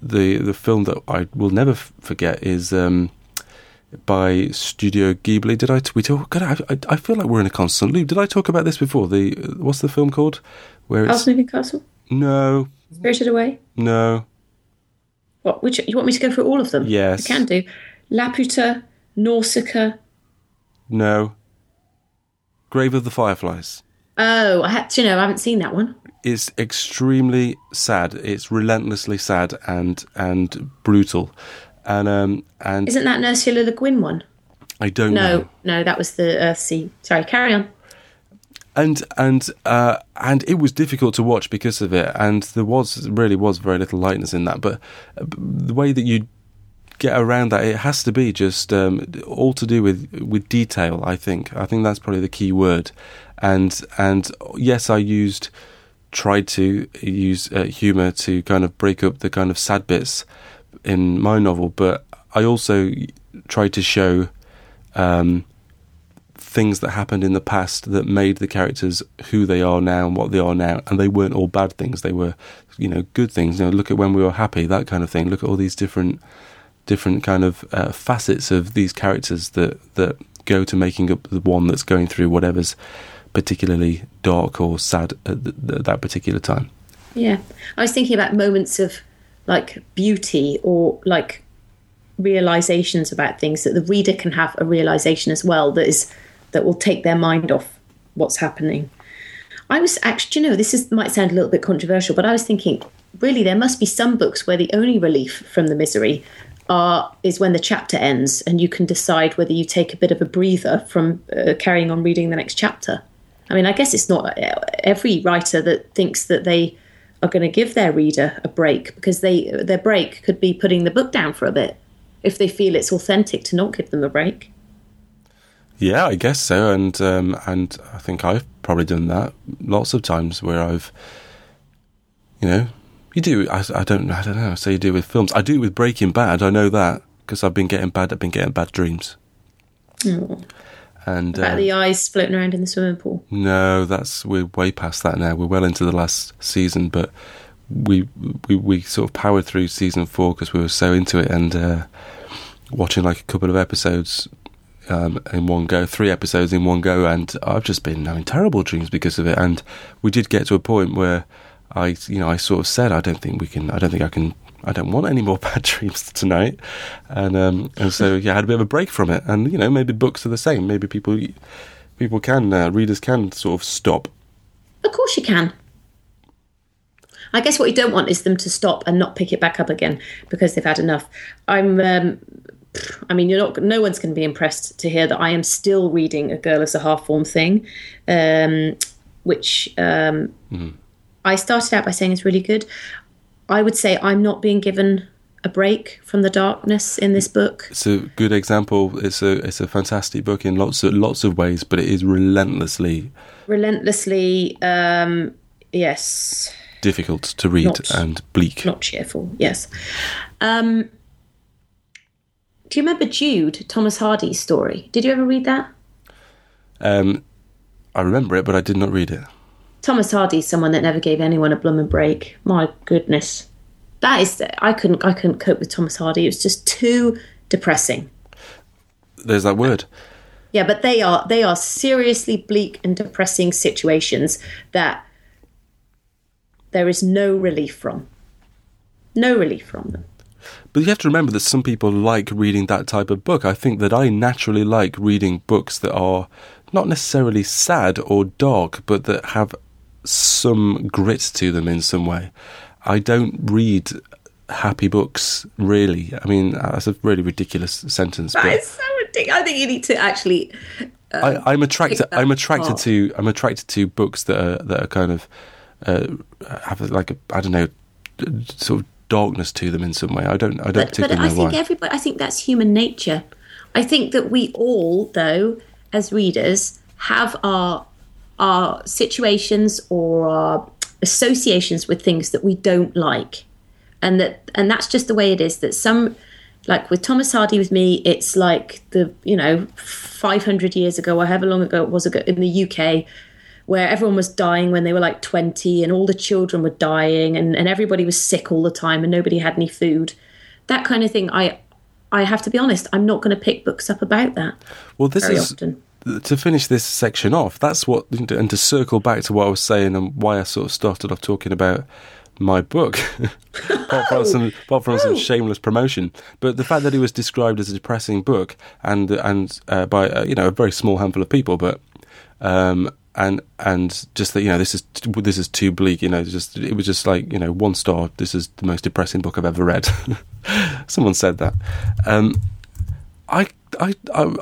the the film that I will never f- forget is um, by Studio Ghibli. Did I tweet? Oh God, I, I feel like we're in a constant loop. Did I talk about this before? The what's the film called? Where it's Howl's Moving Castle. No. Spirited Away. No. What? Which you want me to go through all of them? Yes. I can do. Laputa, Nausicaa. No. Grave of the Fireflies. Oh, I had to you know I haven't seen that one. It's extremely sad. It's relentlessly sad and and brutal, and um and isn't that Ursula Le Guin one? I don't no, know. No, that was the Earthsea. Sorry, carry on. And and uh, and it was difficult to watch because of it, and there was really was very little lightness in that. But the way that you get around that, it has to be just um, all to do with with detail. I think I think that's probably the key word. And and yes, I used tried to use uh, humor to kind of break up the kind of sad bits in my novel, but I also tried to show um, things that happened in the past that made the characters who they are now and what they are now, and they weren't all bad things. They were, you know, good things. You know, look at when we were happy, that kind of thing. Look at all these different, different kind of uh, facets of these characters that that go to making up the one that's going through whatever's particularly dark or sad at, th- th- that particular time. Yeah, I was thinking about moments of like beauty or like realizations about things that the reader can have a realization as well that is that will take their mind off what's happening. I was actually, you know, this is might sound a little bit controversial, but I was thinking, really, there must be some books where the only relief from the misery are is when the chapter ends, and you can decide whether you take a bit of a breather from uh, carrying on reading the next chapter. I mean, I guess it's not every writer that thinks that they are going to give their reader a break because they their break could be putting the book down for a bit if they feel it's authentic to not give them a break. Yeah, I guess so, and um, and I think I've probably done that lots of times where I've, you know, you do. I, I don't. I don't know. Say you do with films. I do it with Breaking Bad. I know that because I've been getting bad. I've been getting bad dreams. Oh. And about uh, the eyes floating around in the swimming pool. No, that's we're way past that now. We're well into the last season, but we we we sort of powered through season four because we were so into it and uh, watching like a couple of episodes um, in one go, three episodes in one go, and I've just been having terrible dreams because of it. And we did get to a point where I, you know, I sort of said, I don't think we can, I don't think I can, I don't want any more bad dreams tonight. And um, and so yeah, I had a bit of a break from it. And you know, maybe books are the same. Maybe people, people can, uh, readers can sort of stop. Of course, you can. I guess what you don't want is them to stop and not pick it back up again because they've had enough. I'm um, I mean, you're not. No one's going to be impressed to hear that I am still reading a girl as a half form thing, um, which um, mm. I started out by saying is really good. I would say I'm not being given a break from the darkness in this book. It's a good example. It's a it's a fantastic book in lots of lots of ways, but it is relentlessly, relentlessly, um, yes, difficult to read not, and bleak, not cheerful. Yes. Um, do you remember Jude, Thomas Hardy's story? Did you ever read that? Um, I remember it, but I did not read it. Thomas Hardy's someone that never gave anyone a blooming break. My goodness, that is I couldn't I couldn't cope with Thomas Hardy. It was just too depressing. There's that word. Yeah, but they are they are seriously bleak and depressing situations that there is no relief from. No relief from them. But you have to remember that some people like reading that type of book. I think that I naturally like reading books that are not necessarily sad or dark, but that have some grit to them in some way. I don't read happy books, really. I mean, that's a really ridiculous sentence. That is so ridiculous. I think you need to actually. Um, I, am attracted. I'm attracted apart. to. I'm attracted to books that are that are kind of uh, have like a I don't know sort of darkness to them in some way. I don't. I don't but, but I think everybody. I think that's human nature. I think that we all, though, as readers, have our our situations or our associations with things that we don't like, and that and that's just the way it is. That some Like with Thomas Hardy, with me, it's like the you know 500 years ago, or however long ago it was ago in the UK, where everyone was dying when they were like 20, and all the children were dying, and, and everybody was sick all the time, and nobody had any food. That kind of thing. I I have to be honest, I'm not going to pick books up about that. Well, this very is often. To finish this section off. That's what, and to circle back to what I was saying and why I sort of started off talking about my book, apart from some, apart from some Oh. shameless promotion. But the fact that it was described as a depressing book, and and uh, by uh, you know a very small handful of people, but um, and and just that you know this is this is too bleak. You know, just it was just like you know one star. This is the most depressing book I've ever read. Someone said that. Um, I, I,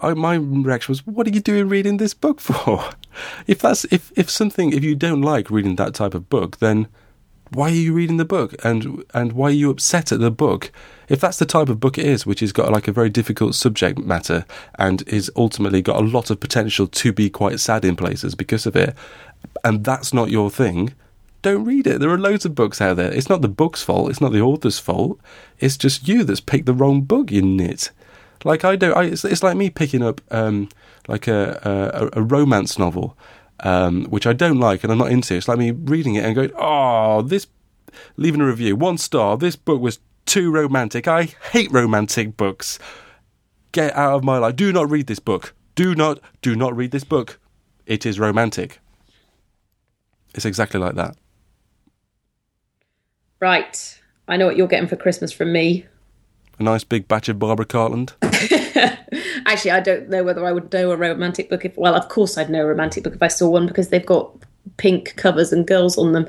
I, my reaction was, "What are you doing reading this book for? If that's if if something if you don't like reading that type of book, then why are you reading the book? And and why are you upset at the book? If that's the type of book it is which has got like a very difficult subject matter and is ultimately got a lot of potential to be quite sad in places because of it and that's not your thing don't read it. There are loads of books out there. It's not the book's fault. It's not the author's fault. It's just you that's picked the wrong book you nit like i don't I, it's, it's like me picking up um like a a, a romance novel um, which I don't like and I'm not into. It's like me reading it and going, oh, this, leaving a review, one star, this book was too romantic. I hate romantic books. Get out of my life. Do not read this book. Do not, do not read this book. It is romantic. It's exactly like that. Right. I know what you're getting for Christmas from me. A nice big batch of Barbara Cartland. Actually, I don't know whether I would know a romantic book if. Well, of course, I'd know a romantic book if I saw one because they've got pink covers and girls on them.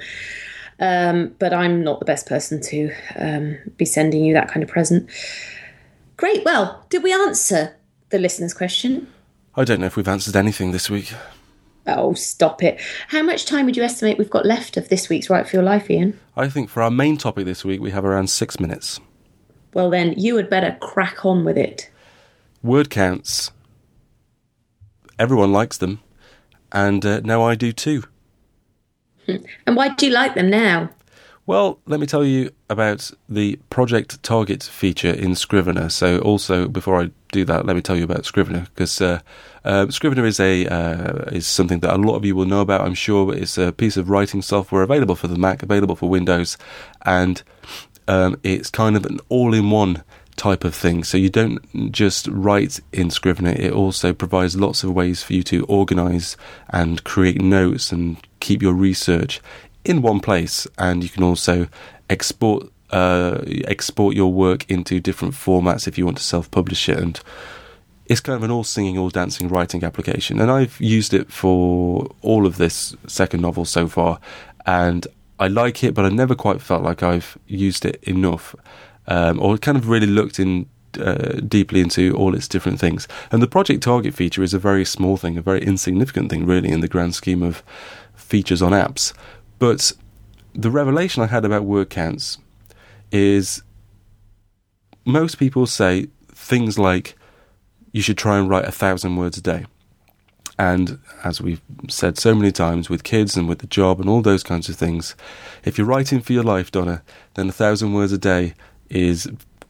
Um, but I'm not the best person to um, be sending you that kind of present. Great. Well, did we answer the listener's question? I don't know if we've answered anything this week. Oh, stop it. How much time would you estimate we've got left of this week's Write for Your Life, Iain? I think for our main topic this week, we have around six minutes. Well, then, you had better crack on with it. Word counts. Everyone likes them. And uh, now I do too. And why do you like them now? Well, let me tell you about the Project Target feature in Scrivener. So, also before I do that, let me tell you about Scrivener because uh, uh, Scrivener is a uh, is something that a lot of you will know about. I'm sure it's a piece of writing software available for the Mac, available for Windows, and um, it's kind of an all-in-one type of thing. So you don't just write in Scrivener; it also provides lots of ways for you to organize and create notes and keep your research in one place, and you can also export uh, export your work into different formats if you want to self-publish it. And it's kind of an all-singing, all-dancing writing application. And I've used it for all of this second novel so far, and I like it, but I never quite felt like I've used it enough, um, or kind of really looked in. Uh, deeply into all its different things, and the project target feature is a very small thing, a very insignificant thing, really, in the grand scheme of features on apps. But the revelation I had about word counts is most people say things like you should try and write a thousand words a day. And as we've said so many times with kids and with the job and all those kinds of things, if you're writing for your life, Donna, then a thousand words a day is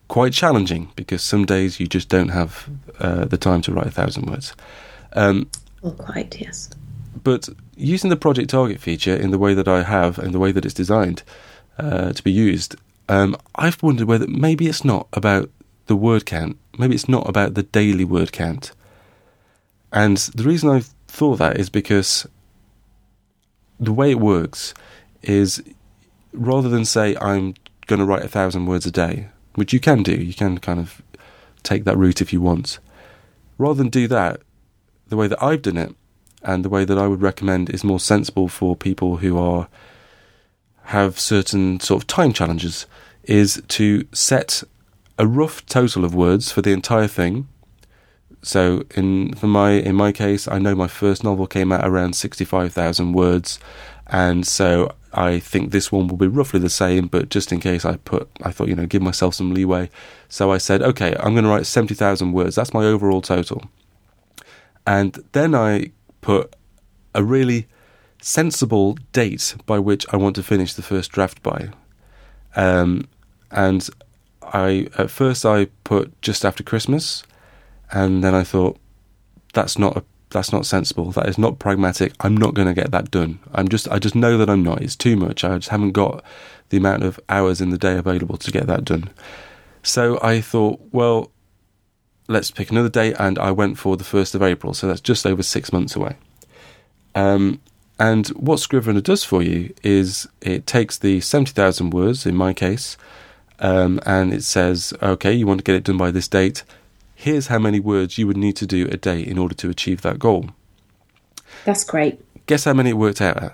quite challenging because some days you just don't have uh, the time to write a thousand words. Um, Well, quite, yes. but using the project target feature in the way that I have and the way that it's designed uh, to be used, um, I've wondered whether maybe it's not about the word count. Maybe it's not about the daily word count. And the reason I thought that is because the way it works is rather than say I'm going to write a thousand words a day, which you can do, you can kind of take that route if you want. Rather than do that, the way that I've done it and the way that I would recommend is more sensible for people who are have certain sort of time challenges is to set a rough total of words for the entire thing. So in for my in my case, I know my first novel came out around sixty five thousand words, and so I think this one will be roughly the same. But just in case, I put I thought you know give myself some leeway. So I said, okay, I'm going to write seventy thousand words. That's my overall total. And then I put a really sensible date by which I want to finish the first draft by. Um, and I at first I put just after Christmas, and then I thought that's not a that's not sensible. That is not pragmatic. I'm not going to get that done. I'm just I just know that I'm not. It's too much. I just haven't got the amount of hours in the day available to get that done. So I thought, well, let's pick another date, and I went for the first of April. So that's just over six months away. Um, and what Scrivener does for you is it takes the seventy thousand words in my case, um, and it says, okay, you want to get it done by this date here's how many words you would need to do a day in order to achieve that goal. That's great. Guess how many it worked out at?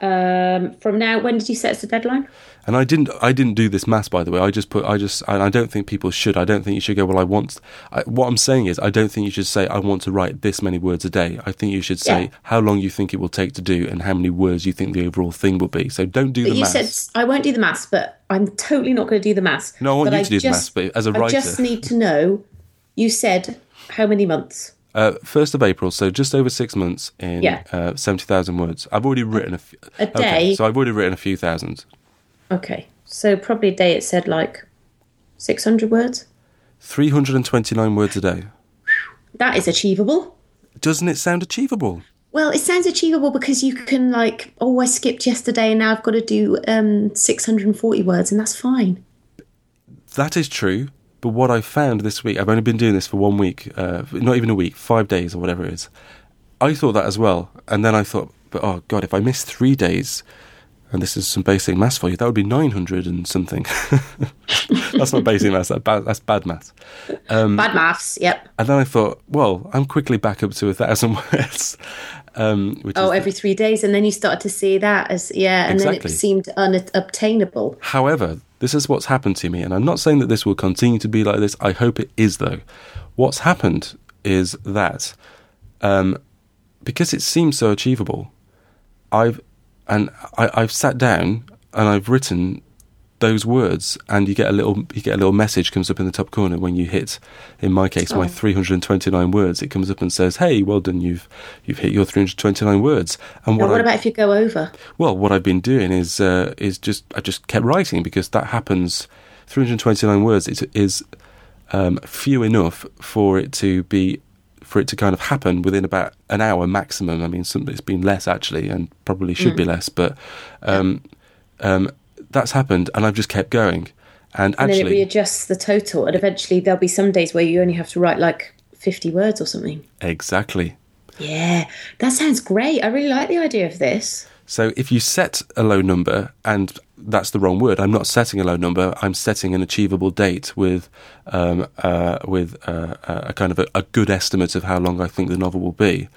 Um, from now, when did you set as the deadline? And I didn't. I didn't do this maths, by the way. I just put. I just. I don't think people should. I don't think you should go. Well, I want. I, what I'm saying is, I don't think you should say I want to write this many words a day. I think you should say Yeah. how long you think it will take to do and how many words you think the overall thing will be. So don't do But the you said I won't do the maths, but I'm totally not going to do the maths. No, I want you to do the just- maths, but as a I writer- I just need to know. You said how many months? Uh, First of April, so just over six months in Yeah. uh, seventy thousand words. I've already written a, f- A okay, day? so I've already written a few thousand. Okay, so probably a day. It said like six hundred words. Three hundred and twenty nine words a day. That is achievable. Doesn't it sound achievable? Well, it sounds achievable because you can like, oh, I skipped yesterday and now I've got to do um, 640 words, and that's fine. That is true. But what I found this week, I've only been doing this for one week, uh, not even a week, five days or whatever it is. I thought that as well. And then I thought, but oh God, if I miss three days, and this is some basic maths for you, that would be 900 and something. that's not basic maths, that's bad, that's bad maths. Bad maths. Yep. And then I thought, well, I'm quickly back up to a thousand words. Um, Oh, every three days, and then you started to see that as yeah, and then it seemed unobtainable. However, this is what's happened to me, and I'm not saying that this will continue to be like this. I hope it is, though. What's happened is that um, because it seems so achievable, I've and I, I've sat down and I've written those words, and you get a little you get a little message comes up in the top corner when you hit, in my case, my Oh. 329 words. It comes up and says, "Hey, well done, you've you've hit your 329 words." And what, what I, about if you go over? well, what I've been doing is uh, is just I just kept writing because that happens. 329 words is is um, few enough for it to be for it to kind of happen within about an hour maximum. I mean, some, it's been less actually, and probably should be less, but um, um, that's happened, and I've just kept going. And And then it readjusts the total, and eventually there'll be some days where you only have to write like 50 words or something. exactly. Yeah, that sounds great. I really like the idea of this. So if you set a low number, and that's the wrong word, I'm not setting a low number. I'm setting an achievable date with um, uh, with uh, a kind of a, a good estimate of how long I think the novel will be.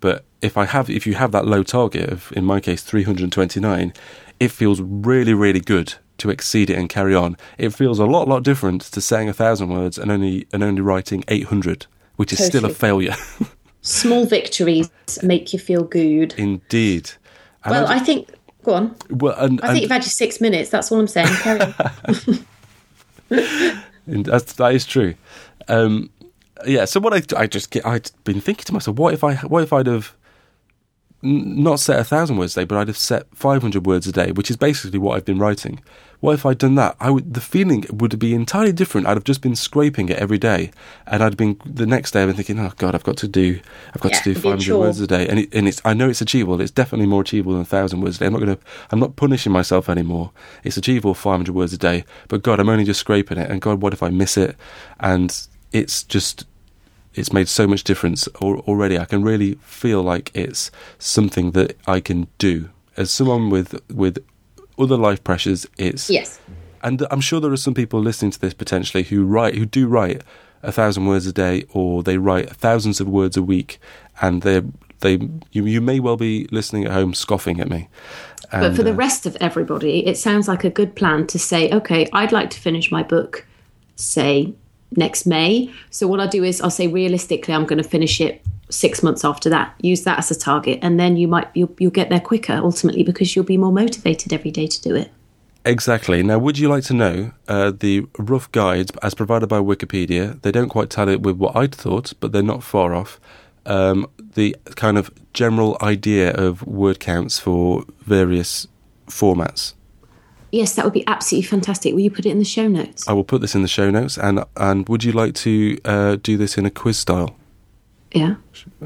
But if I have, if you have that low target of, in my case, 329, it feels really, really good to exceed it and carry on. It feels a lot, lot different to saying a thousand words and only and only writing 800, which is still a failure. Small victories make you feel good. Indeed. And Well, I I think. Go on. well, and, I and- think you've had your six minutes. That's all I'm saying. That's, that is true. Um, yeah. So what I, I just get, I'd been thinking to myself, what if I, what if I'd have not set a thousand words a day, but I'd have set five hundred words a day, which is basically what I've been writing. What if I'd done that? I would, the feeling would be entirely different. I'd have just been scraping it every day, and I'd been the next day. I've been thinking, oh God, I've got to do, I've got Yeah, to do it'd be a five hundred words a day, and it, and it's, I know it's achievable. It's definitely more achievable than a thousand words a day. I'm not going to, I'm not punishing myself anymore. It's achievable five hundred words a day, but God, I'm only just scraping it, and God, what if I miss it? And it's just it's made so much difference already. I can really feel like it's something that I can do as someone with with other life pressures. It's yes. and I'm sure there are some people listening to this potentially who write who do write a thousand words a day or they write thousands of words a week, and they they you you may well be listening at home scoffing at me. But for the uh, rest of everybody, it sounds like a good plan to say, okay, I'd like to finish my book, say, next May. So what I'll do is I'll say realistically, I'm going to finish it six months after that. Use that as a target, and then you might you'll, you'll get there quicker ultimately because you'll be more motivated every day to do it. Exactly. Now, would you like to know uh, the rough guides as provided by Wikipedia? They don't quite tally it with what I'd thought, but they're not far off. Um, the kind of general idea of word counts for various formats. Yes, that would be absolutely fantastic. Will you put it in the show notes? I will put this in the show notes. And and would you like to uh, do this in a quiz style? Yeah.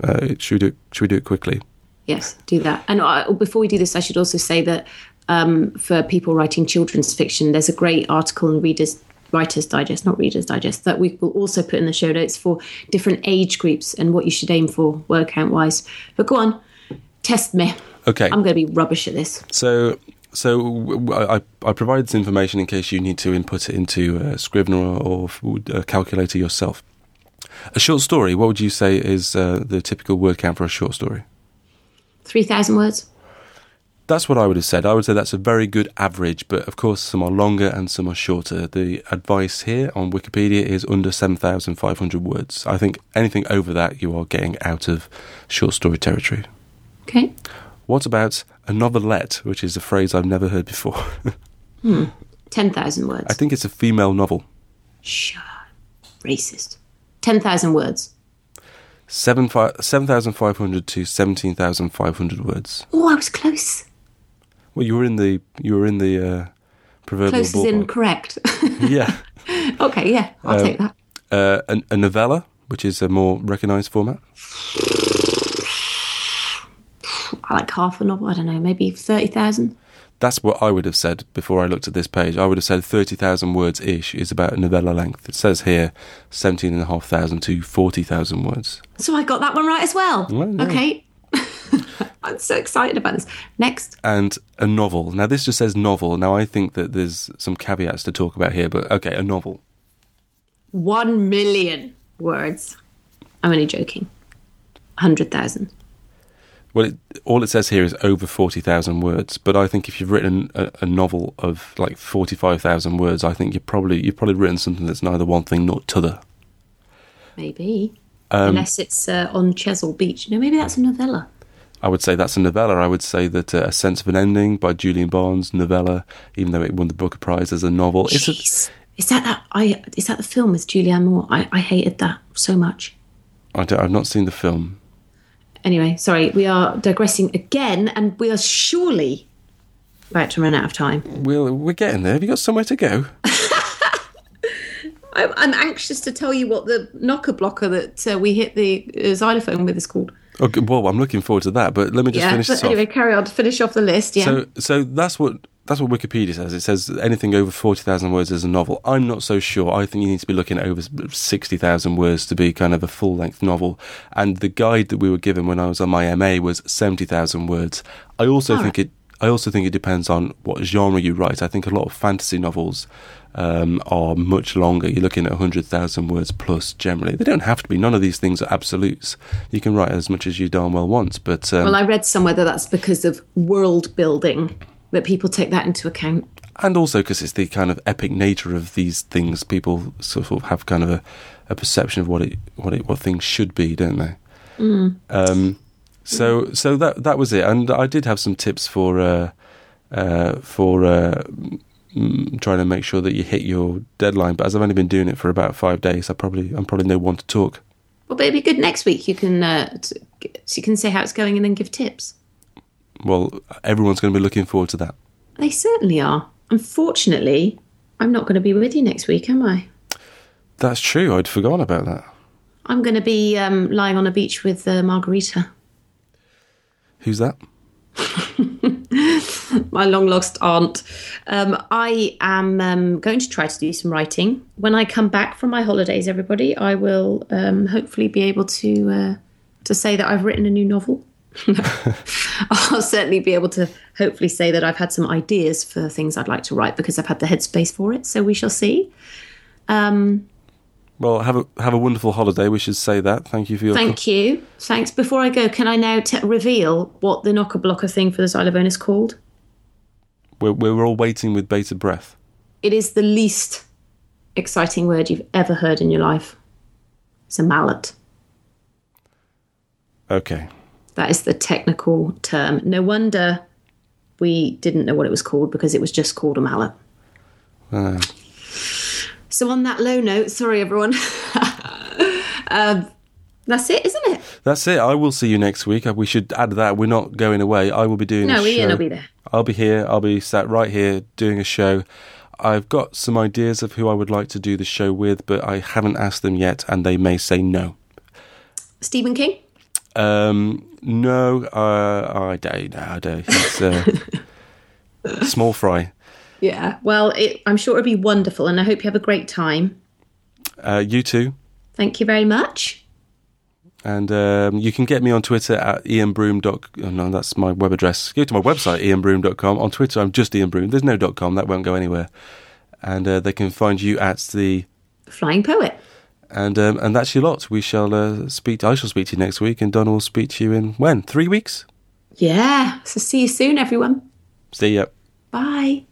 Uh, should we do it, should we do it quickly? Yes, do that. And uh, before we do this, I should also say that um, for people writing children's fiction, there's a great article in Reader's Writer's Digest, not Reader's Digest, that we will also put in the show notes for different age groups and what you should aim for word count wise. But go on, test me. Okay. I'm going to be rubbish at this. So, so I, I provide this information in case you need to input it into uh, Scrivener or, or a calculator yourself. A short story. What would you say is uh, the typical word count for a short story? 3,000 words? That's what I would have said. I would say that's a very good average, but of course, some are longer and some are shorter. The advice here on Wikipedia is under 7,500 words. I think anything over that, you are getting out of short story territory. Okay. What about a novelette, which is a phrase I've never heard before? 10,000 words. I think it's a female novel. Shut. Racist. 10,000 words. Seven fi- 7,500 to 17,500 words. Oh, I was close. Well, you were in the you were in the uh, proverbial Close ballpark. correct. yeah. okay, yeah, I'll Um, take that. Uh, a, a novella, which is a more recognised format. I like half a novel. I don't know, maybe 30,000. That's what I would have said before I looked at this page. I would have said 30,000 words ish is about a novella length. It says here 17,500 to 40,000 words. So I got that one right as well. Well, yeah. Okay. I'm so excited about this. Next. And a novel. Now, this just says novel. Now, I think that there's some caveats to talk about here, but okay, a novel. 1 million words. I'm only joking. 100,000. Well, it, all it says here is over 40,000 words, but I think if you've written a, a novel of like 45,000 words, I think you've probably, you've probably written something that's neither one thing nor t'other. Maybe. Um, Unless it's uh, on Chesil Beach. No, maybe that's a novella. I would say that's a novella. I would say that uh, A Sense of an Ending by Julian Barnes, novella, even though it won the Booker Prize as a novel. It's a, Jeez. Is that that? I is that the film with Julianne Moore? I, I hated that so much. I I've not seen the film. Anyway, sorry, we are digressing again, and we are surely about to run out of time. We'll, we're getting there. Have you got somewhere to go? I'm, anxious to tell you what the knocker blocker that uh, we hit the uh, xylophone with is called. Okay, well, I'm looking forward to that, but let me just yeah, finish but anyway, off. carry on. Finish off the list. Yeah. So, so that's what that's what Wikipedia says. It says anything over forty thousand words is a novel. I'm not so sure. I think you need to be looking at over sixty thousand words to be kind of a full length novel. And the guide that we were given when I was on my MA was seventy thousand words. I also All think it. I also think it depends on what genre you write. I think a lot of fantasy novels um, are much longer. You're looking at 100,000 words plus generally. They don't have to be. None of these things are absolutes. You can write as much as you darn well want. But um, well, I read somewhere that that's because of world building that people take that into account. and also because it's the kind of epic nature of these things, people sort of have kind of a, a perception of what it what it what things should be, don't they? Um, so so that that was it, and I did have some tips for uh, uh, for uh, mm, trying to make sure that you hit your deadline. But as I've only been doing it for about five days, I probably I'm probably no one to talk. Well, but it'd be good next week. You can uh, t- so you can say how it's going and then give tips. Well, everyone's going to be looking forward to that. They certainly are. Unfortunately, I'm not going to be with you next week, am I? That's true. I'd forgotten about that. I'm going to be um, lying on a beach with uh, Margarita, Who's that? my long lost aunt. Um, I am um, going to try to do some writing. When I come back from my holidays, everybody, I will um, hopefully be able to uh, to say that I've written a new novel. I'll certainly be able to hopefully say that I've had some ideas for things I'd like to write because I've had the headspace for it. So we shall see. Um, well, have a have a wonderful holiday. We should say that. Thank you for your. Thank you. Thanks. Before I go, can I now t- reveal what the knocker blocker thing for the xylophone is called? We're, we're all waiting with bated breath. It is the least exciting word you've ever heard in your life. It's a mallet. Okay. That is the technical term. No wonder we didn't know what it was called because it was just called a mallet. Uh, So, on that low note, sorry everyone. um, That's it, isn't it? That's it. I will see you next week. We should add that. We're not going away. I will be doing No, Iain will be there. I'll be here. I'll be sat right here doing a show. I've got some ideas of who I would like to do the show with, but I haven't asked them yet, and they may say no. Stephen King? Um, no, uh, I don't. No, I don't. It's uh, small fry. Yeah. Well, it, I'm sure it'll be wonderful, and I hope you have a great time. Uh, you too. Thank you very much. And um, you can get me on Twitter at iainbroome. Oh no, that's my web address. Go to my website, iainbroome.com. On Twitter, I'm just Iain Broome. There's no .com. That won't go anywhere. And uh, they can find you at the... Flying Poet. And um, and that's your lot. We shall uh, speak. I shall speak to you next week, and Don will speak to you in when three weeks. Yeah. So see you soon, everyone. See ya. Bye.